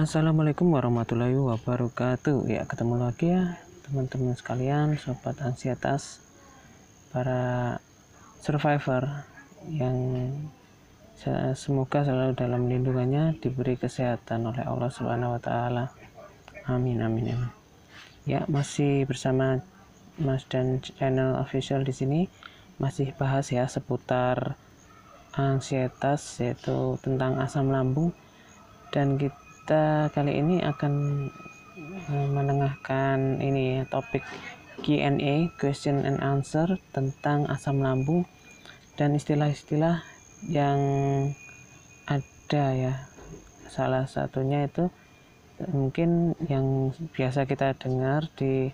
Assalamualaikum warahmatullahi wabarakatuh. Ya, ketemu lagi ya teman-teman sekalian, sobat ansietas, para survivor yang semoga selalu dalam lindungannya diberi kesehatan oleh Allah Subhanahu wa taala. Amin amin amin. Ya, masih bersama Mas dan channel official di sini masih bahas ya seputar ansietas yaitu tentang asam lambung dan kita kali ini akan eh, menengahkan ini ya, topik Q&A question and answer tentang asam lambung dan istilah-istilah yang ada ya. Salah satunya itu mungkin yang biasa kita dengar di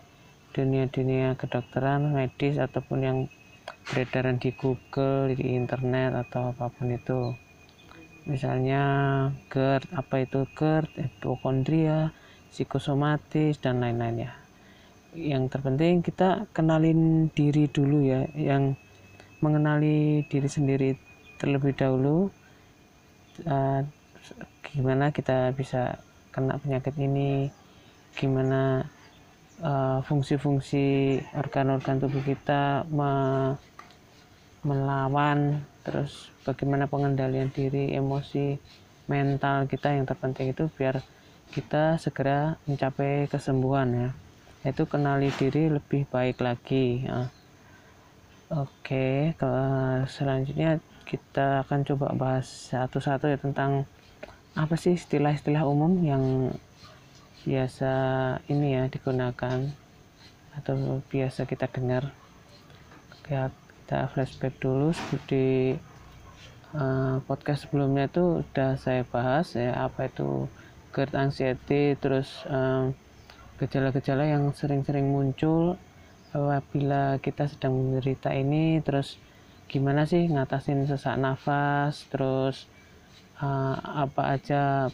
dunia-dunia kedokteran medis ataupun yang beredaran di Google di internet atau apa pun itu misalnya GERD apa itu GERD hipokondria psikosomatis dan lain-lain ya. Yang terpenting kita kenalin diri dulu ya. Yang mengenali diri sendiri terlebih dahulu uh, gimana kita bisa kena penyakit ini gimana eh, fungsi-fungsi uh, organ-organ tubuh kita melawan terus bagaimana pengendalian diri emosi mental kita yang terpenting itu biar kita segera mencapai kesembuhan ya yaitu kenali diri lebih baik lagi ya. oke ke selanjutnya kita akan coba bahas satu-satu ya tentang apa sih istilah-istilah umum yang biasa ini ya digunakan atau biasa kita dengar ya kita flashback dulu seperti uh, podcast sebelumnya itu udah saya bahas ya apa itu GERD anxiety terus gejala-gejala um, yang sering-sering muncul apabila kita sedang menderita ini terus gimana sih ngatasin sesak nafas terus uh, apa aja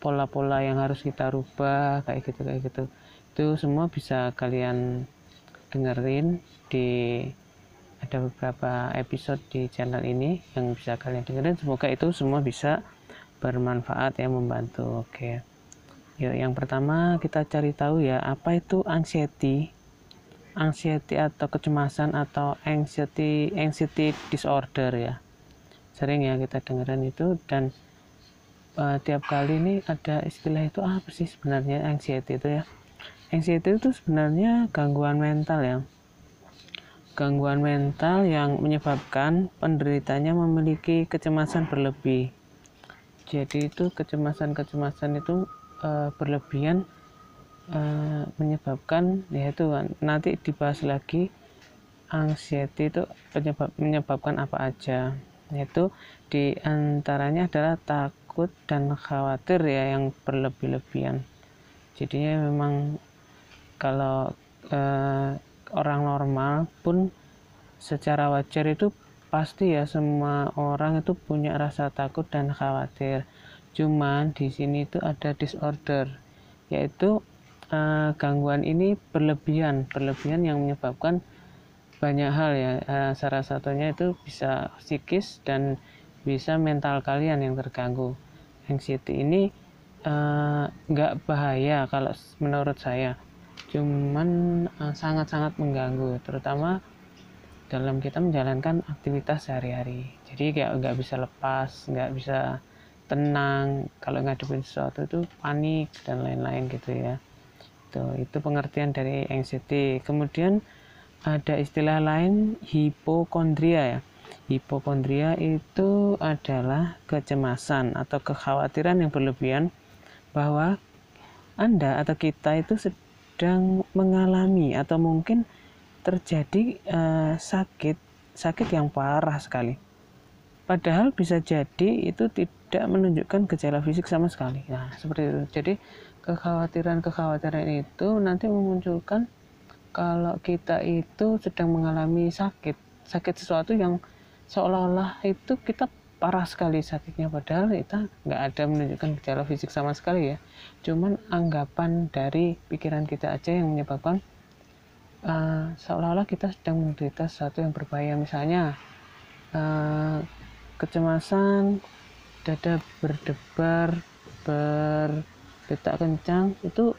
pola-pola yang harus kita rubah kayak gitu kayak gitu. Itu semua bisa kalian dengerin di ada beberapa episode di channel ini yang bisa kalian dengerin. Semoga itu semua bisa bermanfaat ya membantu. Oke. Yuk yang pertama kita cari tahu ya apa itu anxiety? Anxiety atau kecemasan atau anxiety anxiety disorder ya. Sering ya kita dengerin itu. Dan uh, tiap kali ini ada istilah itu apa sih sebenarnya anxiety itu ya? Anxiety itu sebenarnya gangguan mental ya gangguan mental yang menyebabkan penderitanya memiliki kecemasan berlebih. Jadi itu kecemasan-kecemasan itu e, berlebihan e, menyebabkan yaitu nanti dibahas lagi anxiety itu penyebab menyebabkan apa aja. Yaitu di antaranya adalah takut dan khawatir ya yang berlebih-lebihan. Jadinya memang kalau e, orang normal pun secara wajar itu pasti ya semua orang itu punya rasa takut dan khawatir. Cuman di sini itu ada disorder yaitu uh, gangguan ini berlebihan, berlebihan yang menyebabkan banyak hal ya. Uh, salah satunya itu bisa psikis dan bisa mental kalian yang terganggu. Anxiety ini eh, nggak uh, bahaya kalau menurut saya cuman eh, sangat-sangat mengganggu terutama dalam kita menjalankan aktivitas sehari-hari. Jadi kayak nggak bisa lepas nggak bisa tenang. Kalau ngadepin sesuatu itu panik dan lain-lain gitu ya. Itu itu pengertian dari anxiety. Kemudian ada istilah lain hipokondria ya. Hipokondria itu adalah kecemasan atau kekhawatiran yang berlebihan bahwa anda atau kita itu sedang mengalami atau mungkin terjadi uh, sakit sakit yang parah sekali. Padahal bisa jadi itu tidak menunjukkan gejala fisik sama sekali. Nah, seperti itu. Jadi kekhawatiran-kekhawatiran itu nanti memunculkan kalau kita itu sedang mengalami sakit, sakit sesuatu yang seolah-olah itu kita parah sekali sakitnya padahal kita nggak ada menunjukkan gejala fisik sama sekali ya. Cuman anggapan dari pikiran kita aja yang menyebabkan uh, seolah-olah kita sedang menderita sesuatu yang berbahaya. Misalnya uh, kecemasan dada berdebar ber detak kencang itu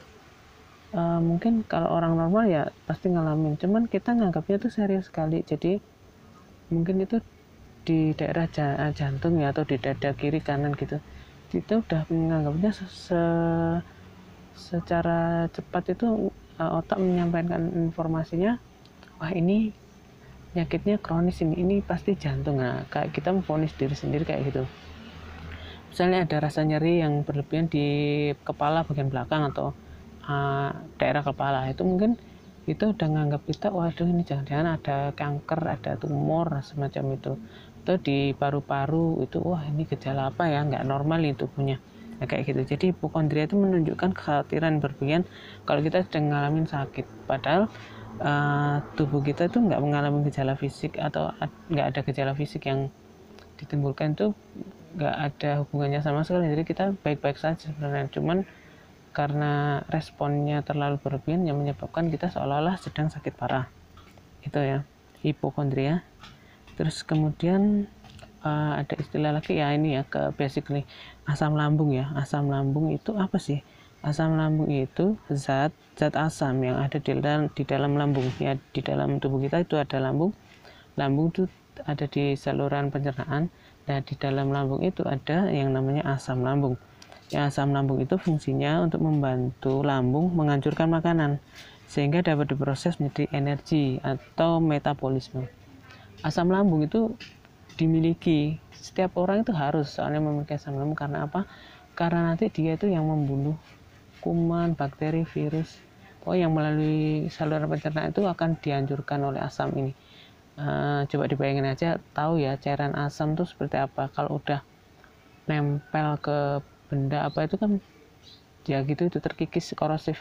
uh, mungkin kalau orang normal ya pasti ngalamin. Cuman kita nganggapnya tuh serius sekali. Jadi mungkin itu di daerah jantung ya atau di dada kiri kanan gitu. Kita udah menganggapnya se secara cepat itu uh, otak menyampaikan informasinya wah ini penyakitnya kronis ini ini pasti jantung. Nah kayak kita memfonis diri sendiri kayak gitu. Misalnya ada rasa nyeri yang berlebihan di kepala bagian belakang atau uh, daerah kepala itu mungkin itu udah nganggap kita waduh ini jangan-jangan ada kanker ada tumor semacam itu atau di paru-paru itu wah ini gejala apa ya? Nggak normal itu punya nah, kayak gitu. Jadi hipokondria itu menunjukkan kekhawatiran berlebihan kalau kita sedang ngalamin sakit. Padahal uh, tubuh kita itu nggak mengalami gejala fisik atau nggak ada gejala fisik yang ditimbulkan itu nggak ada hubungannya sama sekali. Jadi kita baik-baik saja sebenarnya. Cuman karena responnya terlalu berlebihan yang menyebabkan kita seolah-olah sedang sakit parah. Itu ya hipokondria terus kemudian uh, ada istilah lagi ya ini ya ke basically asam lambung ya. Asam lambung itu apa sih? Asam lambung itu zat zat asam yang ada di dalam di dalam lambung. Ya di dalam tubuh kita itu ada lambung. Lambung itu ada di saluran pencernaan. Dan di dalam lambung itu ada yang namanya asam lambung. Ya, asam lambung itu fungsinya untuk membantu lambung menghancurkan makanan sehingga dapat diproses menjadi energi atau metabolisme. Asam lambung itu dimiliki setiap orang itu harus soalnya memiliki asam lambung karena apa? Karena nanti dia itu yang membunuh kuman, bakteri, virus. Oh, yang melalui saluran pencernaan itu akan dihancurkan oleh asam ini. Uh, coba dibayangin aja, tahu ya cairan asam itu seperti apa. Kalau udah nempel ke benda apa itu kan ya gitu itu terkikis korosif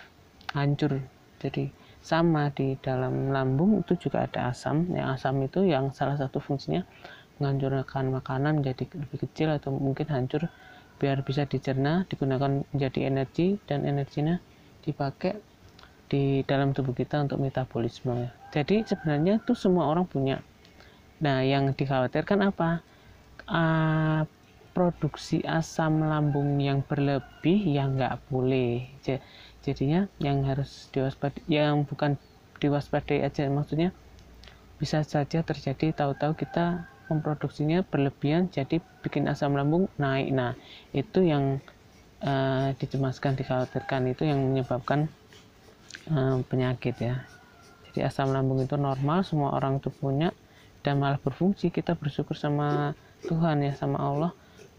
hancur jadi sama di dalam lambung itu juga ada asam. Yang asam itu yang salah satu fungsinya menghancurkan makanan menjadi lebih kecil atau mungkin hancur biar bisa dicerna digunakan menjadi energi dan energinya dipakai di dalam tubuh kita untuk metabolisme. Jadi sebenarnya itu semua orang punya. Nah yang dikhawatirkan apa? Uh, produksi asam lambung yang berlebih yang nggak boleh jadinya yang harus diwaspadai yang bukan diwaspadai aja. Maksudnya bisa saja terjadi tahu-tahu kita memproduksinya berlebihan jadi bikin asam lambung naik. Nah itu yang uh, dicemaskan dikhawatirkan. Itu yang menyebabkan uh, penyakit ya. Jadi asam lambung itu normal semua orang tuh punya dan malah berfungsi. Kita bersyukur sama Tuhan ya sama Allah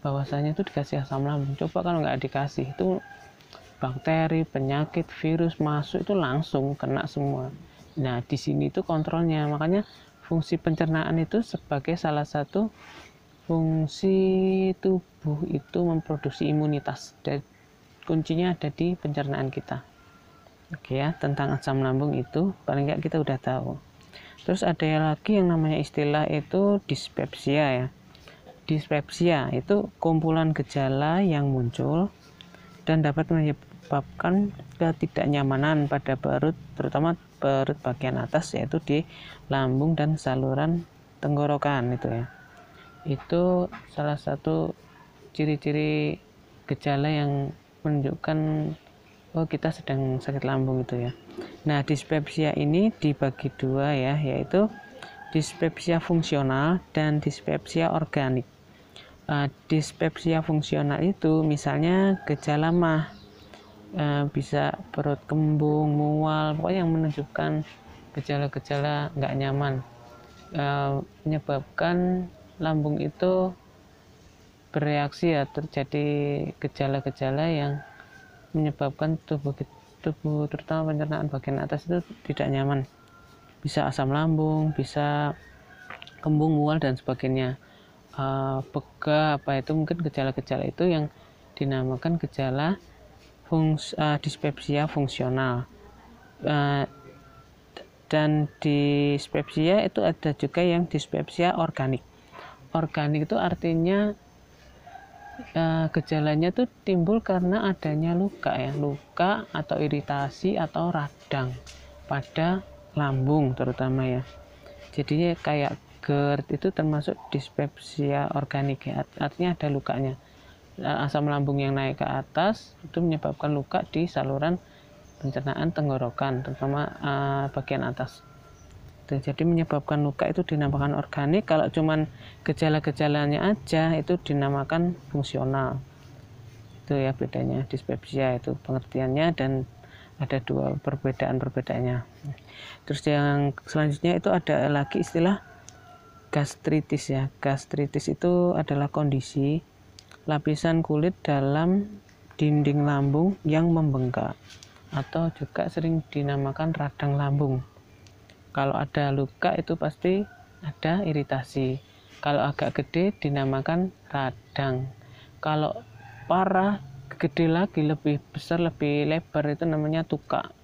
bahwasanya itu dikasih asam lambung. Coba kalau nggak dikasih itu bakteri penyakit virus masuk itu langsung kena semua. Nah di sini itu kontrolnya. Makanya fungsi pencernaan itu sebagai salah satu fungsi tubuh itu memproduksi imunitas. Dan kuncinya ada di pencernaan kita. Oke ya tentang asam lambung itu paling nggak kita udah tahu. Terus ada lagi yang namanya istilah itu dispepsia ya. Dispepsia itu kumpulan gejala yang muncul dan dapat menyebabkan ketidaknyamanan pada perut, terutama perut bagian atas yaitu di lambung dan saluran tenggorokan itu ya. Itu salah satu ciri-ciri gejala yang menunjukkan oh kita sedang sakit lambung itu ya. Nah, dispepsia ini dibagi dua ya, yaitu dispepsia fungsional dan dispepsia organik uh, dispepsia fungsional itu misalnya gejala mah uh, bisa perut kembung, mual, pokoknya yang menunjukkan gejala-gejala nggak nyaman. Uh, menyebabkan lambung itu bereaksi ya terjadi gejala-gejala yang menyebabkan tubuh tubuh terutama pencernaan bagian atas itu tidak nyaman. Bisa asam lambung bisa kembung mual dan sebagainya. Uh, pega apa itu mungkin gejala-gejala itu yang dinamakan gejala fungs, uh, dispepsia fungsional. Uh, dan dispepsia itu ada juga yang dispepsia organik. Organik itu artinya uh, gejalanya itu timbul karena adanya luka ya. Luka atau iritasi atau radang pada lambung terutama ya. Jadinya kayak GERD itu termasuk dispepsia organik ya. Artinya ada lukanya asam lambung yang naik ke atas itu menyebabkan luka di saluran pencernaan tenggorokan terutama uh, bagian atas. Jadi menyebabkan luka itu dinamakan organik. Kalau cuman gejala-gejalanya aja itu dinamakan fungsional. Itu ya bedanya dispepsia itu pengertiannya dan ada dua perbedaan perbedaannya terus yang selanjutnya itu ada lagi istilah gastritis ya. Gastritis itu adalah kondisi lapisan kulit dalam dinding lambung yang membengkak atau juga sering dinamakan radang lambung kalau ada luka itu pasti ada iritasi. Kalau agak gede dinamakan radang. Kalau parah, gede lagi, lebih besar, lebih lebar itu namanya tuka.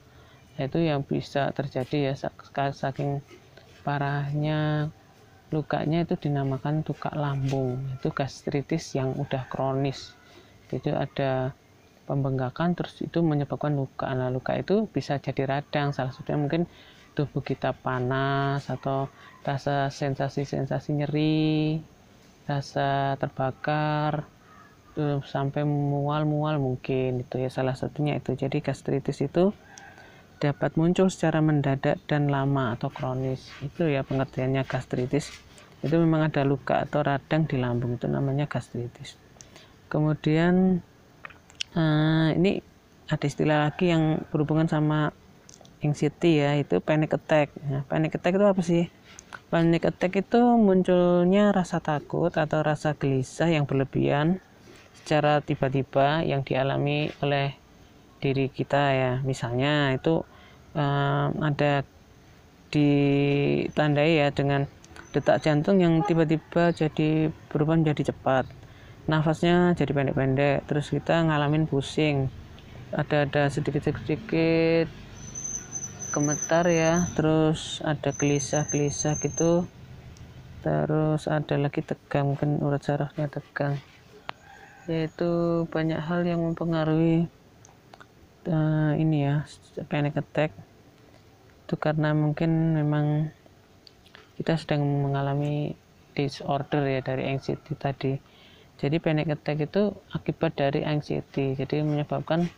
Itu yang bisa terjadi ya saking parahnya lukanya itu dinamakan tuka lambung. Itu gastritis yang udah kronis. Itu ada pembengkakan terus itu menyebabkan luka. Nah, luka itu bisa jadi radang. Salah satunya mungkin tubuh kita panas atau rasa sensasi-sensasi nyeri, rasa terbakar, tuh sampai mual-mual mungkin itu ya salah satunya itu. Jadi gastritis itu dapat muncul secara mendadak dan lama atau kronis. Itu ya pengertiannya gastritis. Itu memang ada luka atau radang di lambung itu namanya gastritis. Kemudian uh, ini ada istilah lagi yang berhubungan sama anxiety ya itu panic attack nah, panic attack itu apa sih panic attack itu munculnya rasa takut atau rasa gelisah yang berlebihan secara tiba-tiba yang dialami oleh diri kita ya. Misalnya itu um, ada ditandai ya dengan detak jantung yang tiba-tiba jadi berubah menjadi cepat. Nafasnya jadi pendek-pendek terus kita ngalamin pusing. Ada ada sedikit-sedikit gemetar ya terus ada gelisah-gelisah gitu. Terus ada lagi tegang mungkin urat sarafnya tegang. Yaitu banyak hal yang mempengaruhi uh, ini ya panic attack. Itu karena mungkin memang kita sedang mengalami disorder ya dari anxiety tadi. Jadi panic attack itu akibat dari anxiety. Jadi menyebabkan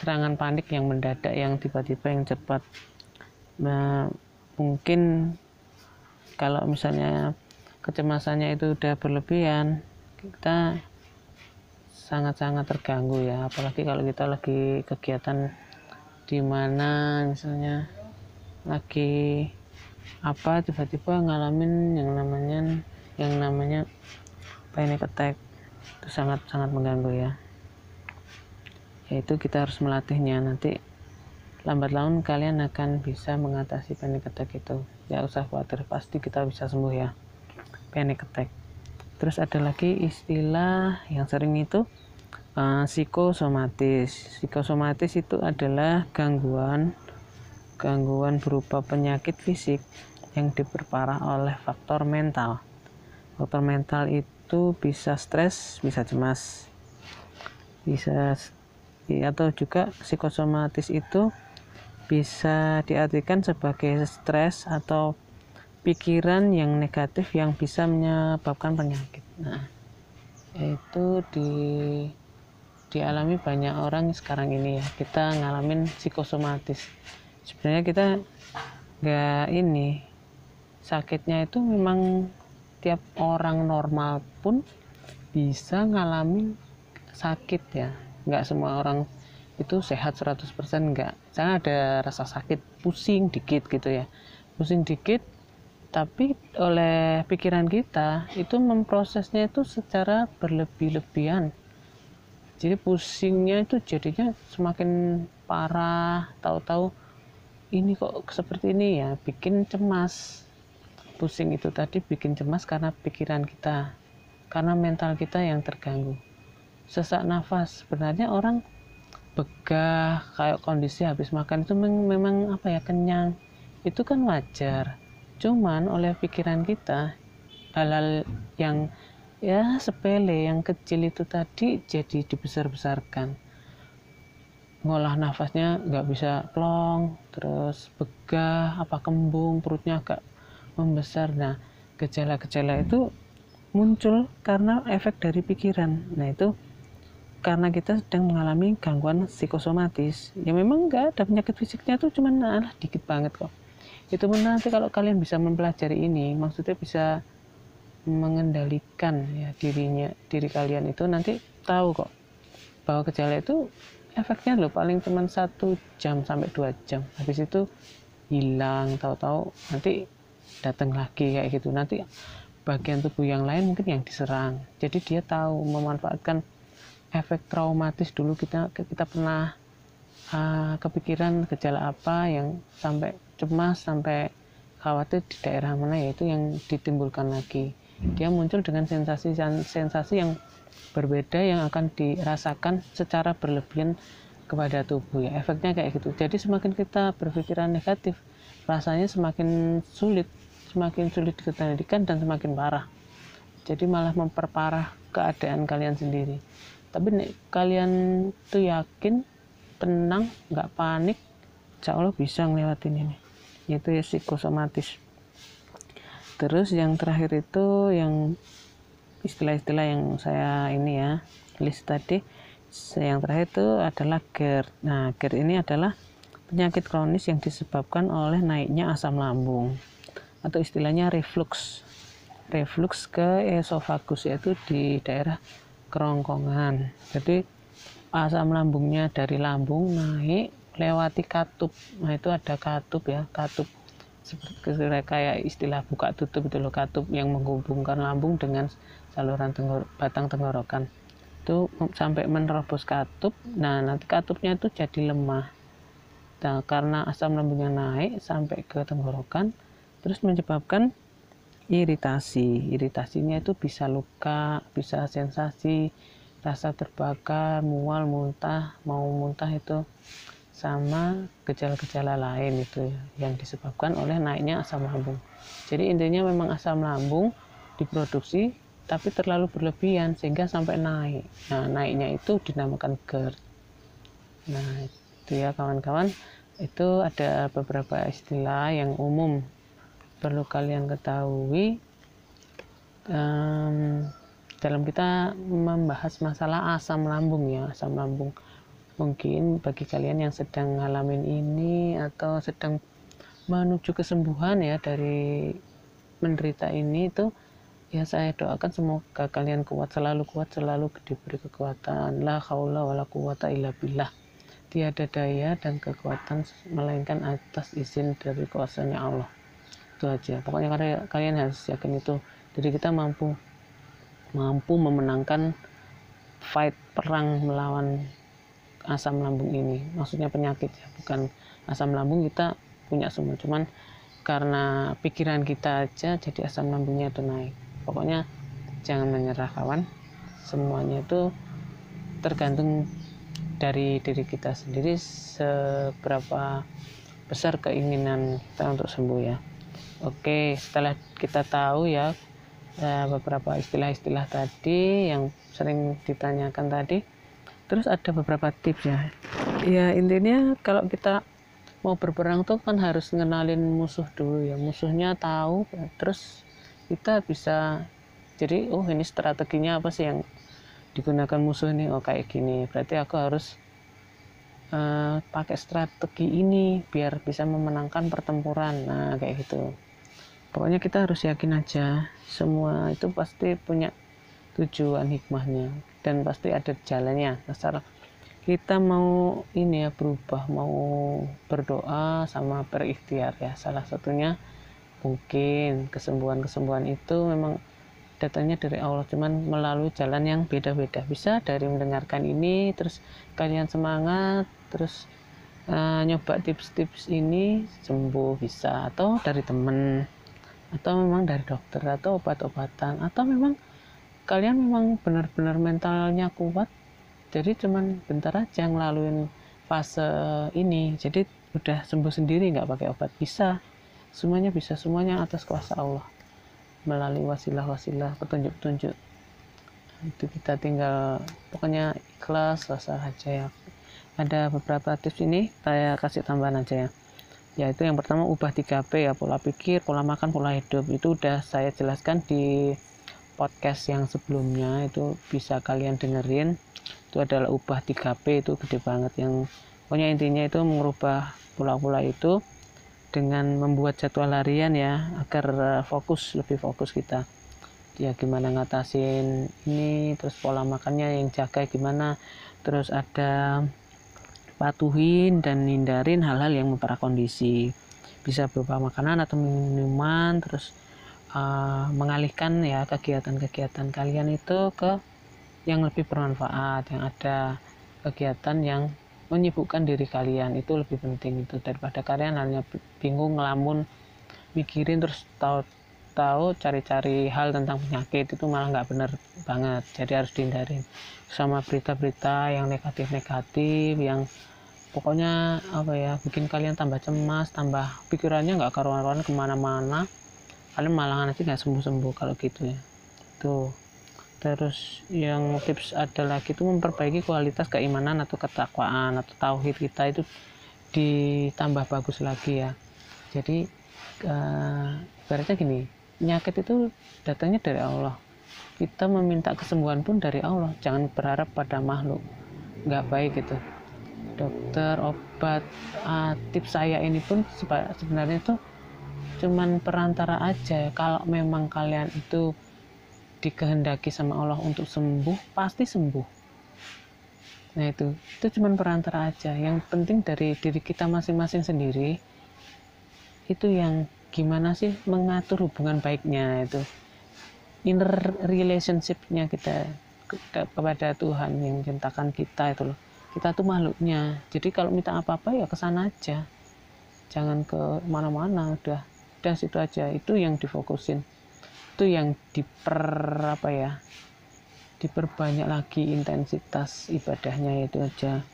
serangan panik yang mendadak yang tiba-tiba yang cepat. Nah, mungkin kalau misalnya kecemasannya itu udah berlebihan kita sangat-sangat terganggu ya. Apalagi kalau kita lagi kegiatan di mana misalnya lagi apa tiba-tiba ngalamin yang namanya yang namanya panic attack. Itu sangat-sangat mengganggu ya. Yaitu kita harus melatihnya. Nanti lambat laun kalian akan bisa mengatasi panic attack itu. Ya usah khawatir pasti kita bisa sembuh ya. Panic attack. Terus ada lagi istilah yang sering itu uh, psikosomatis psikosomatis itu adalah gangguan gangguan berupa penyakit fisik yang diperparah oleh faktor mental faktor mental itu bisa stres bisa cemas bisa atau juga psikosomatis itu bisa diartikan sebagai stres atau pikiran yang negatif yang bisa menyebabkan penyakit. Nah, itu di dialami banyak orang sekarang ini ya. Kita ngalamin psikosomatis. Sebenarnya kita nggak ini sakitnya itu memang tiap orang normal pun bisa ngalamin sakit ya. Nggak semua orang itu sehat 100% enggak saya ada rasa sakit pusing dikit gitu ya pusing dikit tapi oleh pikiran kita itu memprosesnya itu secara berlebih-lebihan jadi pusingnya itu jadinya semakin parah tahu-tahu ini kok seperti ini ya bikin cemas. Pusing itu tadi bikin cemas karena pikiran kita karena mental kita yang terganggu. Sesak nafas sebenarnya orang begah kayak kondisi habis makan itu memang apa ya kenyang. Itu kan wajar. Cuman oleh pikiran kita hal-hal yang ya sepele yang kecil itu tadi jadi dibesar-besarkan. Ngolah nafasnya nggak bisa plong terus begah apa kembung perutnya agak membesar. Nah gejala-gejala itu muncul karena efek dari pikiran. Nah itu karena kita sedang mengalami gangguan psikosomatis. Ya memang enggak ada penyakit fisiknya tuh cuman alah dikit banget kok. Itu nanti kalau kalian bisa mempelajari ini. Maksudnya bisa mengendalikan ya dirinya diri kalian itu nanti tahu kok bahwa gejala itu efeknya loh paling cuma satu jam sampai dua jam. Habis itu hilang tahu-tahu nanti datang lagi kayak gitu. Nanti bagian tubuh yang lain mungkin yang diserang. Jadi dia tahu memanfaatkan efek traumatis dulu kita kita pernah uh, kepikiran gejala apa yang sampai cemas sampai khawatir di daerah mana yaitu yang ditimbulkan lagi dia muncul dengan sensasi sensasi yang berbeda yang akan dirasakan secara berlebihan kepada tubuh ya. Efeknya kayak gitu. Jadi semakin kita berpikiran negatif rasanya semakin sulit semakin sulit dikendalikan dan semakin parah. Jadi malah memperparah keadaan kalian sendiri. Tapi nih, kalian tuh yakin tenang nggak panik insya Allah bisa ngelewatin ini. Itu ya psikosomatis terus yang terakhir itu yang istilah-istilah yang saya ini ya list tadi yang terakhir itu adalah GERD. Nah GERD ini adalah penyakit kronis yang disebabkan oleh naiknya asam lambung atau istilahnya reflux. Reflux ke esofagus yaitu di daerah kerongkongan. Jadi asam lambungnya dari lambung naik lewati katup. Nah itu ada katup ya katup seperti kayak istilah buka tutup itu loh katup yang menghubungkan lambung dengan saluran tenggor batang tenggorokan. Itu sampai menerobos katup nah nanti katupnya itu jadi lemah. Nah, karena asam lambungnya naik sampai ke tenggorokan terus menyebabkan iritasi. Iritasinya itu bisa luka bisa sensasi rasa terbakar mual muntah mau muntah itu sama gejala-gejala lain itu yang disebabkan oleh naiknya asam lambung. Jadi intinya memang asam lambung diproduksi tapi terlalu berlebihan sehingga sampai naik. Nah naiknya itu dinamakan GERD. Nah itu ya kawan-kawan. Itu ada beberapa istilah yang umum perlu kalian ketahui. Dalam kita membahas masalah asam lambung ya asam lambung mungkin bagi kalian yang sedang ngalamin ini atau sedang menuju kesembuhan ya dari menderita ini itu ya saya doakan semoga kalian kuat selalu kuat selalu diberi kekuatan. La haula wala quwata illa billah. Tiada daya dan kekuatan melainkan atas izin dari kuasanya Allah. Itu aja. Pokoknya kalian harus yakin itu. Jadi kita mampu mampu memenangkan fight perang melawan asam lambung ini. Maksudnya penyakit ya bukan asam lambung kita punya semua cuman karena pikiran kita aja jadi asam lambungnya itu naik. Pokoknya jangan menyerah kawan. Semuanya itu tergantung dari diri kita sendiri seberapa besar keinginan kita untuk sembuh ya. Oke, setelah kita tahu ya eh, beberapa istilah-istilah tadi yang sering ditanyakan tadi, terus ada beberapa tips ya. Ya intinya kalau kita mau berperang tuh kan harus ngenalin musuh dulu ya. Musuhnya tahu, terus kita bisa jadi oh ini strateginya apa sih yang digunakan musuh ini? Oh kayak gini. Berarti aku harus uh, pakai strategi ini biar bisa memenangkan pertempuran. Nah kayak gitu. Pokoknya kita harus yakin aja semua itu pasti punya tujuan hikmahnya dan pasti ada jalannya. Asal kita mau ini ya berubah mau berdoa sama berikhtiar ya. Salah satunya mungkin kesembuhan-kesembuhan itu memang datangnya dari Allah cuman melalui jalan yang beda-beda. Bisa dari mendengarkan ini terus kalian semangat terus uh, nyoba tips-tips ini sembuh bisa. Atau dari temen atau memang dari dokter atau obat-obatan atau memang kalian memang benar-benar mentalnya kuat. Jadi cuman bentar aja ngelaluin fase ini. Jadi udah sembuh sendiri nggak pakai obat. Bisa. Semuanya bisa. Semuanya atas kuasa Allah. Melalui wasilah-wasilah petunjuk-petunjuk. Itu kita tinggal pokoknya ikhlas rasa aja ya. Ada beberapa tips ini saya kasih tambahan aja ya. Yaitu yang pertama ubah 3P ya. Pola pikir pola makan pola hidup. Itu udah saya jelaskan di podcast yang sebelumnya itu bisa kalian dengerin. Itu adalah ubah 3P itu gede banget yang pokoknya intinya itu mengubah pola-pola itu dengan membuat jadwal harian ya agar uh, fokus lebih fokus kita. Ya gimana ngatasin ini terus pola makannya yang jaga gimana terus ada patuhin dan hindarin hal-hal yang memperah kondisi bisa berupa makanan atau minuman terus uh, mengalihkan ya kegiatan-kegiatan kalian itu ke yang lebih bermanfaat yang ada kegiatan yang menyibukkan diri kalian. Itu lebih penting itu. Daripada kalian hanya bingung ngelamun mikirin terus tahu tahu cari-cari hal tentang penyakit itu malah nggak bener banget. Jadi harus dihindarin sama berita-berita yang negatif-negatif yang pokoknya apa ya bikin kalian tambah cemas tambah pikirannya nggak karuan-karuan ke mana-mana kalian malah nanti nggak sembuh-sembuh kalau gitu ya. Tuh. Terus yang tips ada lagi itu memperbaiki kualitas keimanan atau ketakwaan atau tauhid kita itu ditambah bagus lagi ya. Jadi uh, ibaratnya gini penyakit itu datangnya dari Allah. Kita meminta kesembuhan pun dari Allah. Jangan berharap pada makhluk. Nggak baik gitu. Dokter obat uh, tips saya ini pun sebenarnya itu cuman perantara aja. Kalau memang kalian itu dikehendaki sama Allah untuk sembuh pasti sembuh. Nah itu. Itu cuma perantara aja. Yang penting dari diri kita masing-masing sendiri itu yang gimana sih mengatur hubungan baiknya itu. Inner relationshipnya kita kepada Tuhan yang menciptakan kita itu loh. Kita tuh makhluknya. Jadi kalau minta apa-apa ya ke sana aja. Jangan ke mana-mana udah udah situ aja. Itu yang difokusin. Itu yang diper apa ya diperbanyak lagi intensitas ibadahnya itu aja.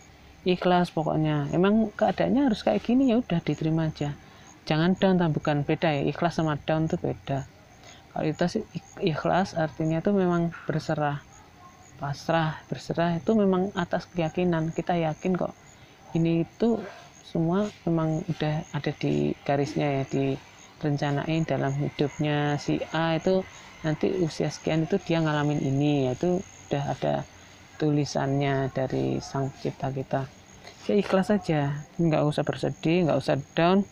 Ikhlas pokoknya. Emang keadaannya harus kayak gini ya udah diterima aja. Jangan down bukan beda ya ikhlas sama down tuh beda. Kalau itu ikhlas artinya tuh memang berserah. Pasrah berserah itu memang atas keyakinan. Kita yakin kok ini itu semua memang udah ada di garisnya ya di rencanain dalam hidupnya si A itu nanti usia sekian itu dia ngalamin ini yaitu udah ada tulisannya dari sang pencipta kita. Ya ikhlas saja. Nggak usah bersedih nggak usah down.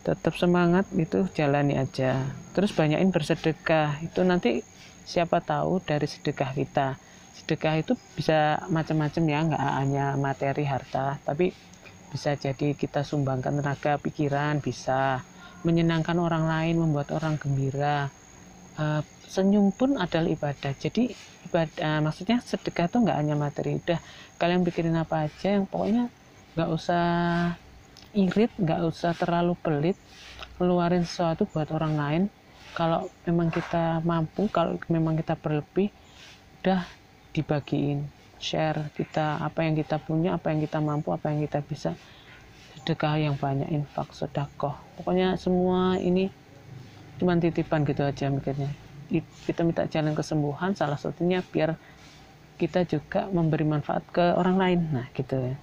Tetap semangat itu jalani aja. Terus banyakin bersedekah. Itu nanti siapa tahu dari sedekah kita. Sedekah itu bisa macam-macam ya nggak hanya materi harta tapi bisa jadi kita sumbangkan tenaga pikiran bisa menyenangkan orang lain, membuat orang gembira. Uh, senyum pun adalah ibadah. Jadi ibadah, uh, maksudnya sedekah itu nggak hanya materi. Udah kalian pikirin apa aja yang pokoknya nggak usah irit, nggak usah terlalu pelit, keluarin sesuatu buat orang lain. Kalau memang kita mampu, kalau memang kita berlebih, udah dibagiin, share kita apa yang kita punya, apa yang kita mampu, apa yang kita bisa sedekah yang banyak infak sedekah. Pokoknya semua ini cuma titipan gitu aja mikirnya. Kita minta jalan kesembuhan salah satunya biar kita juga memberi manfaat ke orang lain. Nah gitu. Ya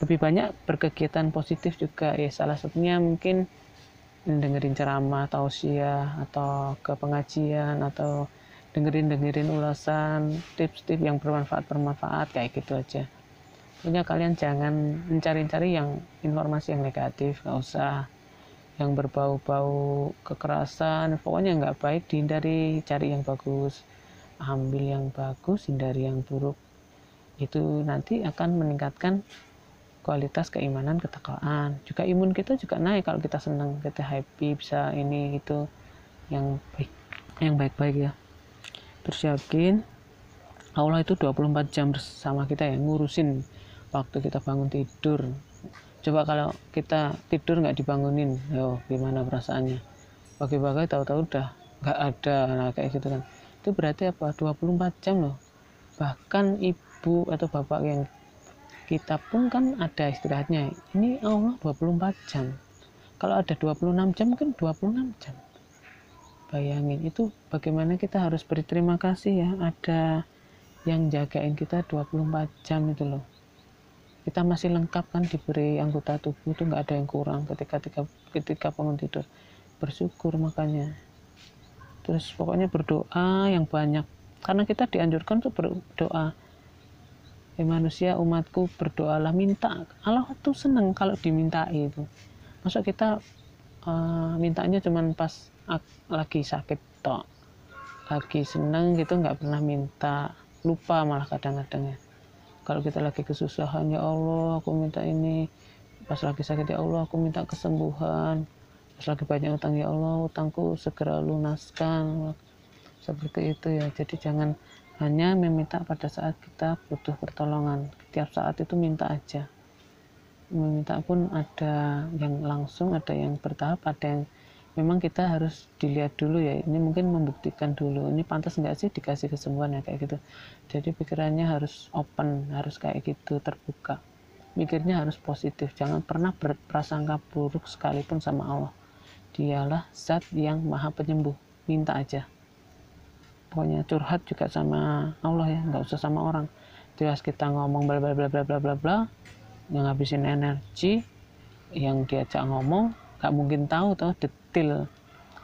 lebih banyak berkegiatan positif juga ya. Salah satunya mungkin dengerin ceramah tausiah atau ke pengajian atau dengerin dengerin ulasan tips-tips yang bermanfaat bermanfaat kayak gitu aja Pokoknya kalian jangan mencari-cari yang informasi yang negatif, nggak usah yang berbau-bau kekerasan. Pokoknya nggak baik, dihindari, cari yang bagus, ambil yang bagus, hindari yang buruk. Itu nanti akan meningkatkan kualitas keimanan ketakwaan. Juga imun kita juga naik kalau kita senang, kita happy, bisa ini itu yang baik, yang baik-baik ya. Terus yakin Allah itu 24 jam bersama kita ya ngurusin waktu kita bangun tidur. Coba kalau kita tidur nggak dibangunin yo gimana perasaannya? Pagi-pagi tahu-tahu udah nggak ada. Nah kayak gitu kan. Itu berarti apa? 24 jam loh. Bahkan ibu atau bapak yang kita pun kan ada istirahatnya. Ini Allah 24 jam. Kalau ada 26 jam mungkin 26 jam. Bayangin itu bagaimana kita harus berterima kasih ya. Ada yang jagain kita 24 jam itu loh kita masih lengkap kan diberi anggota tubuh itu nggak ada yang kurang ketika ketika ketika bangun tidur. Bersyukur makanya. Terus pokoknya berdoa yang banyak. Karena kita dianjurkan tuh berdoa. Eh manusia umatku berdoalah. Minta Allah tuh seneng kalau dimintai itu. Masuk kita uh, mintanya cuman pas lagi sakit tok. Lagi seneng gitu nggak pernah minta. Lupa malah kadang-kadang ya kalau kita lagi kesusahan ya Allah aku minta ini. Pas lagi sakit ya Allah aku minta kesembuhan. Pas lagi banyak utang ya Allah utangku segera lunaskan. Seperti itu ya. Jadi jangan hanya meminta pada saat kita butuh pertolongan. Tiap saat itu minta aja. Meminta pun ada yang langsung ada yang bertahap ada yang memang kita harus dilihat dulu ya ini mungkin membuktikan dulu ini pantas nggak sih dikasih kesembuhan ya kayak gitu. Jadi pikirannya harus open harus kayak gitu terbuka. Mikirnya harus positif jangan pernah berprasangka buruk sekalipun sama Allah. Dialah zat yang maha penyembuh minta aja. Pokoknya curhat juga sama Allah ya nggak usah sama orang. Jelas kita ngomong bla bla bla bla bla bla bla yang ngabisin energi yang diajak ngomong nggak mungkin tahu tuh detail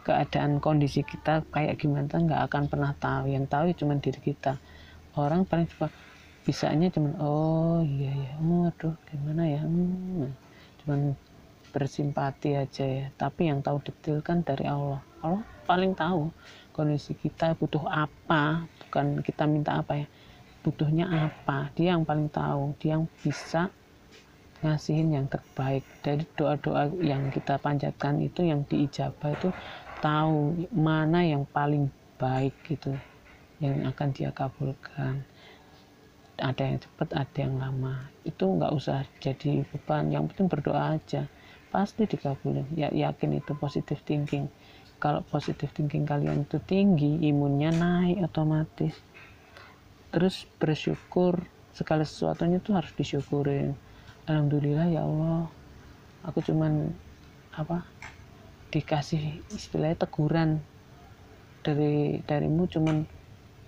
keadaan kondisi kita kayak gimana nggak akan pernah tahu. Yang tahu cuma diri kita. Orang paling bisanya cuma oh iya ya oh, aduh gimana ya? Hmm, cuman bersimpati aja ya. Tapi yang tahu detail kan dari Allah. Allah paling tahu kondisi kita butuh apa. Bukan kita minta apa ya. Butuhnya apa? Dia yang paling tahu. Dia yang bisa ngasihin yang terbaik. Dari doa-doa yang kita panjatkan itu yang diijabah itu tahu mana yang paling baik gitu yang akan dia kabulkan. Ada yang cepat ada yang lama. Itu nggak usah jadi beban. Yang penting berdoa aja. Pasti dikabulin. Ya yakin itu positive thinking. Kalau positive thinking kalian itu tinggi imunnya naik otomatis. Terus bersyukur segala sesuatunya itu harus disyukurin alhamdulillah ya Allah. Aku cuman apa dikasih istilahnya teguran dari darimu cuman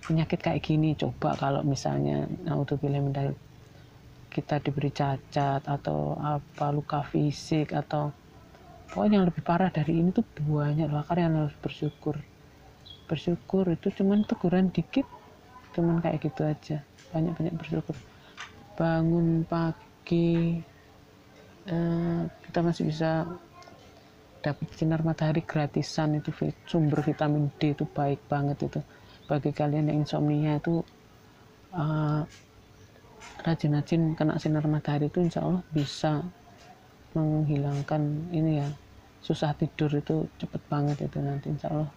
penyakit kayak gini. Coba kalau misalnya naudzubillah dari kita diberi cacat atau apa luka fisik atau pokoknya yang lebih parah dari ini tuh banyak loh kalian harus bersyukur. Bersyukur itu cuman teguran dikit cuman kayak gitu aja. Banyak-banyak bersyukur. Bangun pagi eh, kita masih bisa dapat sinar matahari gratisan itu sumber vitamin D itu baik banget itu. Bagi kalian yang insomnia itu uh, rajin-rajin kena sinar matahari itu insya Allah bisa menghilangkan ini ya susah tidur itu cepet banget itu nanti insya Allah.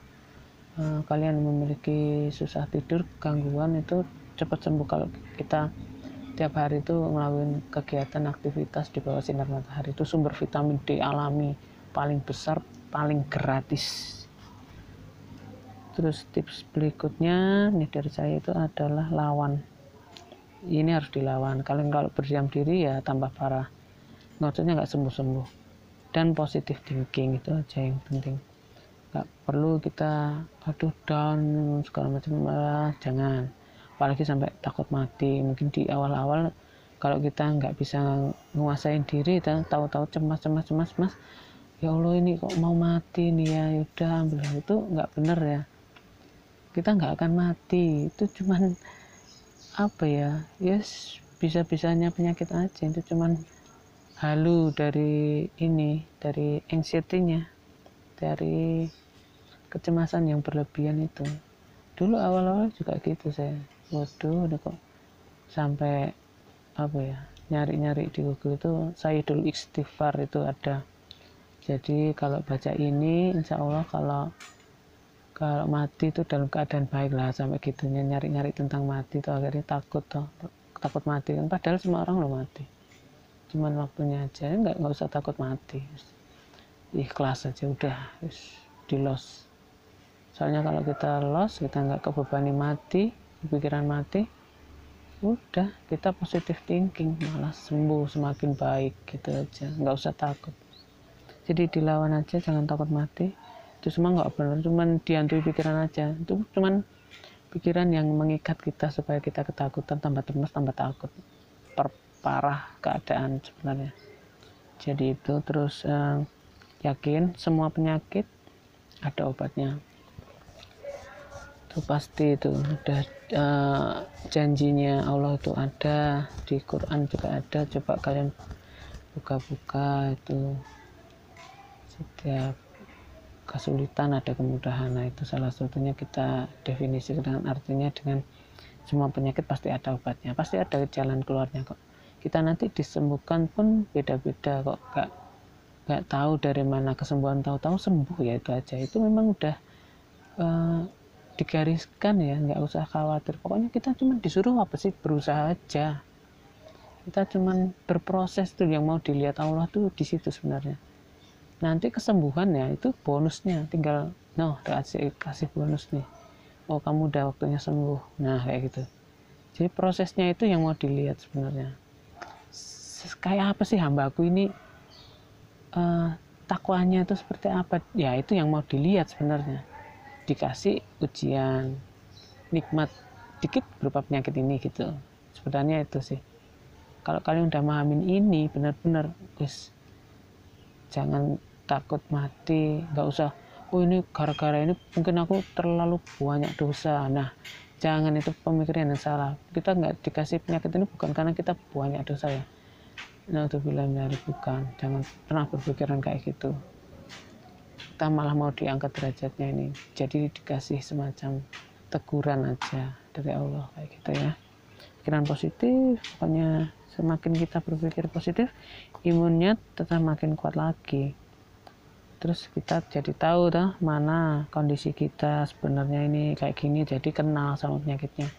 Uh, kalian memiliki susah tidur gangguan itu cepat sembuh. Kalau kita tiap hari itu ngelakuin kegiatan aktivitas di bawah sinar matahari. Itu sumber vitamin D alami paling besar paling gratis. Terus tips berikutnya nih dari saya itu adalah lawan. Ini harus dilawan. Kalian kalau berdiam diri ya tambah parah. Maksudnya nggak sembuh-sembuh. Dan positive thinking itu aja yang penting. Nggak perlu kita aduh down segala macam. Jangan apalagi sampai takut mati mungkin di awal-awal kalau kita nggak bisa nguasain diri kita tahu-tahu cemas cemas cemas mas ya Allah ini kok mau mati nih ya? Udah ambil. Itu nggak bener ya. Kita nggak akan mati. Itu cuman apa ya? Yes bisa-bisanya penyakit aja. Itu cuman halu dari ini dari anxiety-nya dari kecemasan yang berlebihan itu. Dulu awal-awal juga gitu saya waduh udah kok sampai apa ya nyari-nyari di Google itu saya dulu istighfar itu ada. Jadi kalau baca ini insya Allah kalau kalau mati itu dalam keadaan baik lah sampai gitunya nyari-nyari tentang mati itu akhirnya takut toh takut mati kan. Padahal semua orang lo mati. Cuman waktunya aja nggak nggak usah takut mati. Ikhlas aja udah di los soalnya kalau kita los kita nggak kebebani mati pikiran mati udah kita positif thinking malah sembuh semakin baik gitu aja. Nggak usah takut. Jadi dilawan aja jangan takut mati. Itu semua nggak benar cuman dihantui pikiran aja. Itu cuman pikiran yang mengikat kita supaya kita ketakutan tambah cemas tambah takut. Perparah keadaan sebenarnya. Jadi itu terus eh, yakin semua penyakit ada obatnya itu pasti itu. Udah uh, janjinya Allah itu ada di Quran juga ada. Coba kalian buka-buka itu. Setiap kesulitan ada kemudahan. Nah itu salah satunya kita definisi dengan artinya dengan semua penyakit pasti ada obatnya. Pasti ada jalan keluarnya kok. Kita nanti disembuhkan pun beda-beda kok. Gak gak tahu dari mana kesembuhan tahu-tahu sembuh ya itu aja. Itu memang udah uh, digariskan ya nggak usah khawatir. Pokoknya kita cuma disuruh apa sih? Berusaha aja. Kita cuma berproses tuh yang mau dilihat Allah tuh di situ sebenarnya. Nanti kesembuhan ya itu bonusnya. Tinggal no kasih kasih bonus nih. Oh kamu udah waktunya sembuh. Nah kayak gitu. Jadi prosesnya itu yang mau dilihat sebenarnya. Kayak apa sih hambaku ini? Uh, takwanya itu seperti apa? Ya itu yang mau dilihat sebenarnya dikasih ujian nikmat dikit berupa penyakit ini gitu. Sebenarnya itu sih. Kalau kalian udah memahamin ini benar-benar guys jangan takut mati nggak usah oh ini gara-gara ini mungkin aku terlalu banyak dosa. Nah jangan itu pemikiran yang salah. Kita nggak dikasih penyakit ini bukan karena kita banyak dosa ya. Nah itu bilang dari bukan. Jangan pernah berpikiran kayak gitu kita malah mau diangkat derajatnya ini. Jadi dikasih semacam teguran aja dari Allah kayak gitu ya. Pikiran positif pokoknya semakin kita berpikir positif imunnya tetap makin kuat lagi. Terus kita jadi tahu dah mana kondisi kita sebenarnya ini kayak gini jadi kenal sama penyakitnya.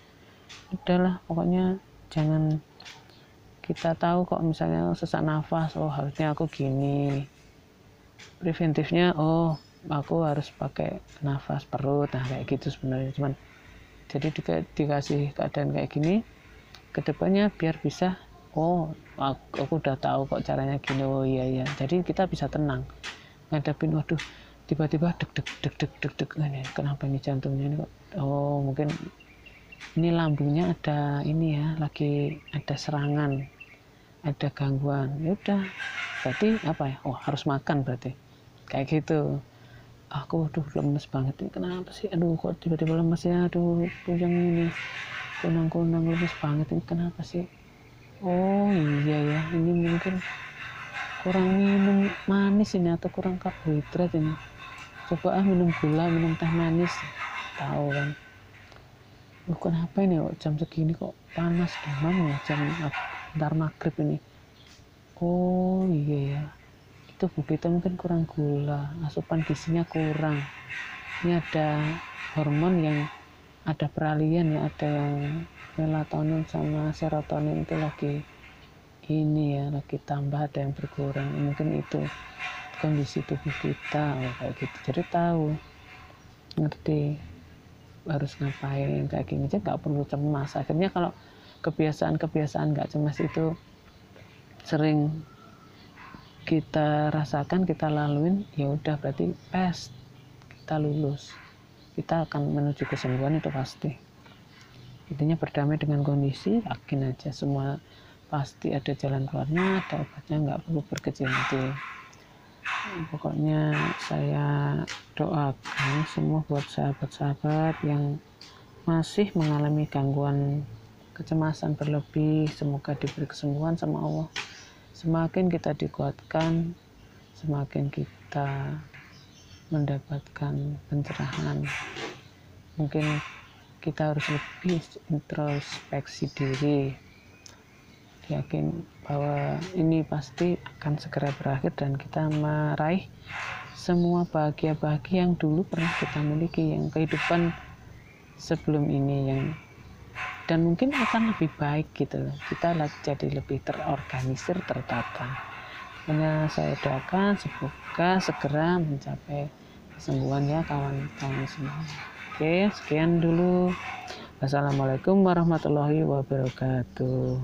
Udahlah pokoknya jangan kita tahu kok misalnya sesak nafas oh harusnya aku gini preventifnya oh aku harus pakai nafas perut nah kayak gitu sebenarnya. Cuman jadi di, dikasih keadaan kayak gini ke depannya biar bisa oh aku, aku udah tahu kok caranya gini oh iya iya. Jadi kita bisa tenang ngadepin waduh tiba-tiba deg deg deg deg deg deg ini kenapa ini jantungnya ini kok? Oh mungkin ini lambungnya ada ini ya lagi ada serangan ada gangguan. Ya udah berarti apa ya? Oh harus makan berarti. Kayak gitu. Aku tuh lemes banget ini. Kenapa sih? Aduh kok tiba-tiba lemes ya? Aduh puyeng ini. Kunang-kunang lemes banget ini. Kenapa sih? Oh iya ya. Ini mungkin kurang minum manis ini atau kurang karbohidrat ini. Coba ah minum gula minum teh manis. Tahu kan? Loh, kenapa ini kok jam segini kok panas? Demam ya jam ntar maghrib ini oh iya ya itu tubuh kita mungkin kurang gula. Asupan gizinya kurang. Ini ada hormon yang ada peralihan ya ada yang melatonin sama serotonin itu lagi ini ya lagi tambah ada yang berkurang. Mungkin itu kondisi tubuh kita oh, kayak gitu. Jadi tahu ngerti harus ngapain kayak gini. Aja nggak perlu cemas. Akhirnya kalau kebiasaan-kebiasaan nggak cemas itu sering kita rasakan kita laluin ya udah berarti pas kita lulus kita akan menuju kesembuhan itu pasti. Intinya berdamai dengan kondisi yakin aja semua pasti ada jalan keluarnya ada obatnya nggak perlu berkecil hati pokoknya saya doakan semua buat sahabat-sahabat yang masih mengalami gangguan kecemasan berlebih semoga diberi kesembuhan sama Allah semakin kita dikuatkan semakin kita mendapatkan pencerahan. Mungkin kita harus lebih introspeksi diri. Yakin bahwa ini pasti akan segera berakhir dan kita meraih semua bahagia-bahagia yang dulu pernah kita miliki yang kehidupan sebelum ini yang dan mungkin akan lebih baik gitu loh. Kita jadi lebih terorganisir tertata. Hanya saya doakan semoga segera mencapai kesembuhan ya kawan-kawan semua. Oke sekian dulu. Assalamualaikum warahmatullahi wabarakatuh